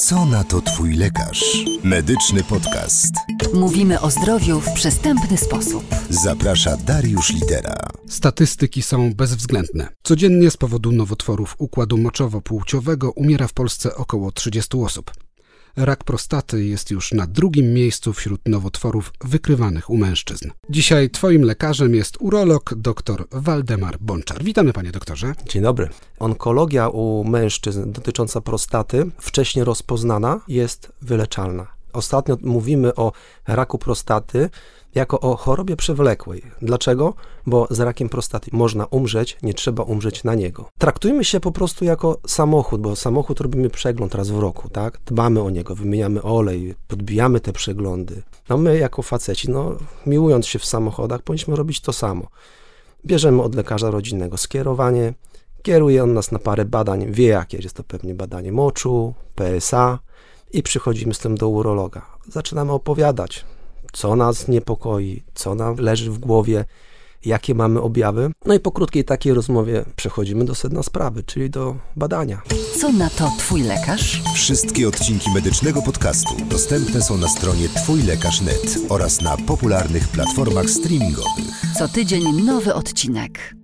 Co na to Twój lekarz? Medyczny podcast. Mówimy o zdrowiu w przystępny sposób. Zaprasza Dariusz Litera. Statystyki są bezwzględne. Codziennie z powodu nowotworów układu moczowo-płciowego umiera w Polsce około 30 osób. Rak prostaty jest już na drugim miejscu wśród nowotworów wykrywanych u mężczyzn. Dzisiaj Twoim lekarzem jest urolog dr Waldemar Bączar. Witamy, panie doktorze. Dzień dobry. Onkologia u mężczyzn dotycząca prostaty, wcześnie rozpoznana, jest wyleczalna. Ostatnio mówimy o raku prostaty jako o chorobie przewlekłej. Dlaczego? Bo z rakiem prostaty można umrzeć, nie trzeba umrzeć na niego. Traktujmy się po prostu jako samochód, bo samochód robimy przegląd raz w roku, tak? Dbamy o niego, wymieniamy olej, podbijamy te przeglądy. No my jako faceci, no miłując się w samochodach, powinniśmy robić to samo. Bierzemy od lekarza rodzinnego skierowanie, kieruje on nas na parę badań, wie jakie jest to pewnie badanie moczu, PSA i przychodzimy z tym do urologa. Zaczynamy opowiadać, co nas niepokoi, co nam leży w głowie, jakie mamy objawy. No i po krótkiej takiej rozmowie przechodzimy do sedna sprawy, czyli do badania. Co na to Twój lekarz? Wszystkie odcinki medycznego podcastu dostępne są na stronie twójlekarz.net oraz na popularnych platformach streamingowych. Co tydzień nowy odcinek.